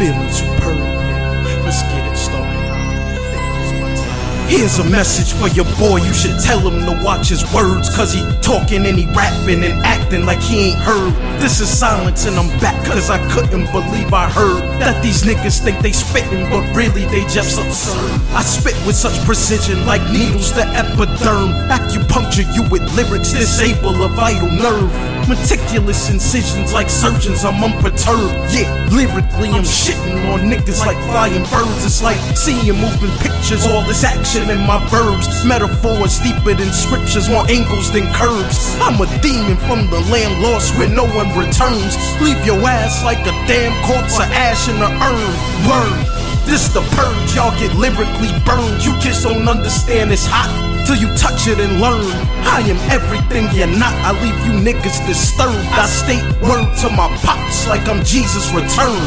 feeling superb. Let's get it. Here's a message for your boy, you should tell him to watch his words. Cause he talking and he rapping and acting like he ain't heard. This is silence and I'm back cause I couldn't believe I heard that these niggas think they spitting, but really they just absurd. I spit with such precision like needles to epiderm. Acupuncture you with lyrics, disable a vital nerve. Meticulous incisions like surgeons, I'm unperturbed. Yeah, lyrically I'm shitting on niggas like flying birds. It's like seeing moving pictures, all this action in my verbs. Metaphors deeper than scriptures, more angles than curves. I'm a demon from the land lost where no one returns. Leave your ass like a damn corpse of ash in the urn. Word. This the purge, y'all get lyrically burned. You kids don't understand it's hot till you touch it and learn. I am everything you're not. I leave you niggas disturbed. I state word to my pops like I'm Jesus' return.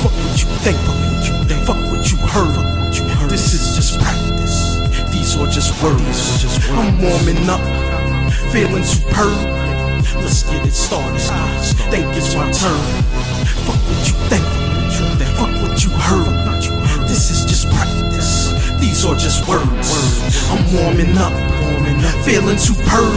What you think, of what just words. I'm warming up, feeling superb. Let's get it started. Think it's my turn. Fuck what you think, fuck what you think, fuck what you heard. About you This is just practice. These are just words. I'm warming up, feeling superb.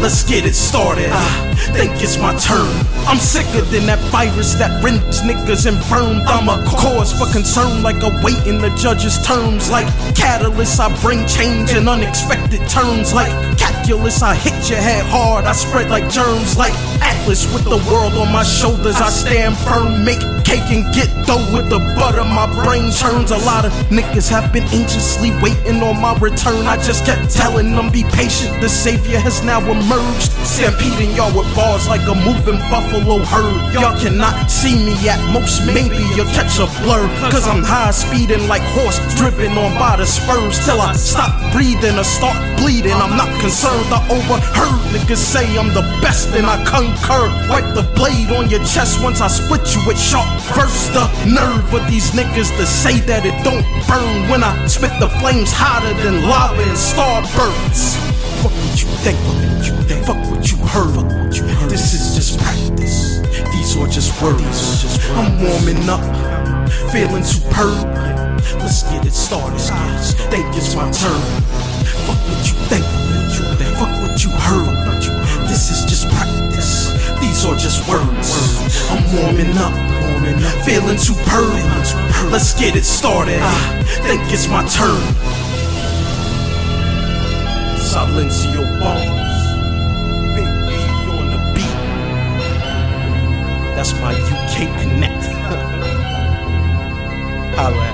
Let's get it started. I think it's my turn. I'm sicker than that virus that renders niggas infirmed. I'm a cause for concern, like a weight in the judge's terms. Like catalyst, I bring change in unexpected terms. Like calculus, I hit your head hard. I spread like germs. Like Atlas with the world on my shoulders. I stand firm, make cake and get dough with the butter. My brain churns. A lot of niggas have been anxiously waiting on my return. I just kept telling them be patient. The savior has now emerged. Stampeding y'all with bars like a moving buffalo herd. Y'all cannot see me at most. Maybe you'll catch a blur. Cause I'm high speeding like horse driven on by the spurs. Till I stop breathing or start bleeding. I'm not concerned. I overheard niggas say I'm the best and I concur. Wipe the blade on your chest once I split you with sharp First the nerve of these niggas to say that it don't burn when I spit the flames hotter than lava and starbursts. Fuck what you think, fuck what you think, fuck what you heard, fuck what you heard. This is just practice. These are just words. I'm warming up, feeling superb. Let's get it started. Think it's my turn. Fuck what you think, fuck what you think, fuck what you heard. About you. This is just practice. These are just words. I'm warming up, feeling superb. Let's get it started. I think it's my turn. Silencio Barnes. Big B on the beat. That's my UK connect. Holla.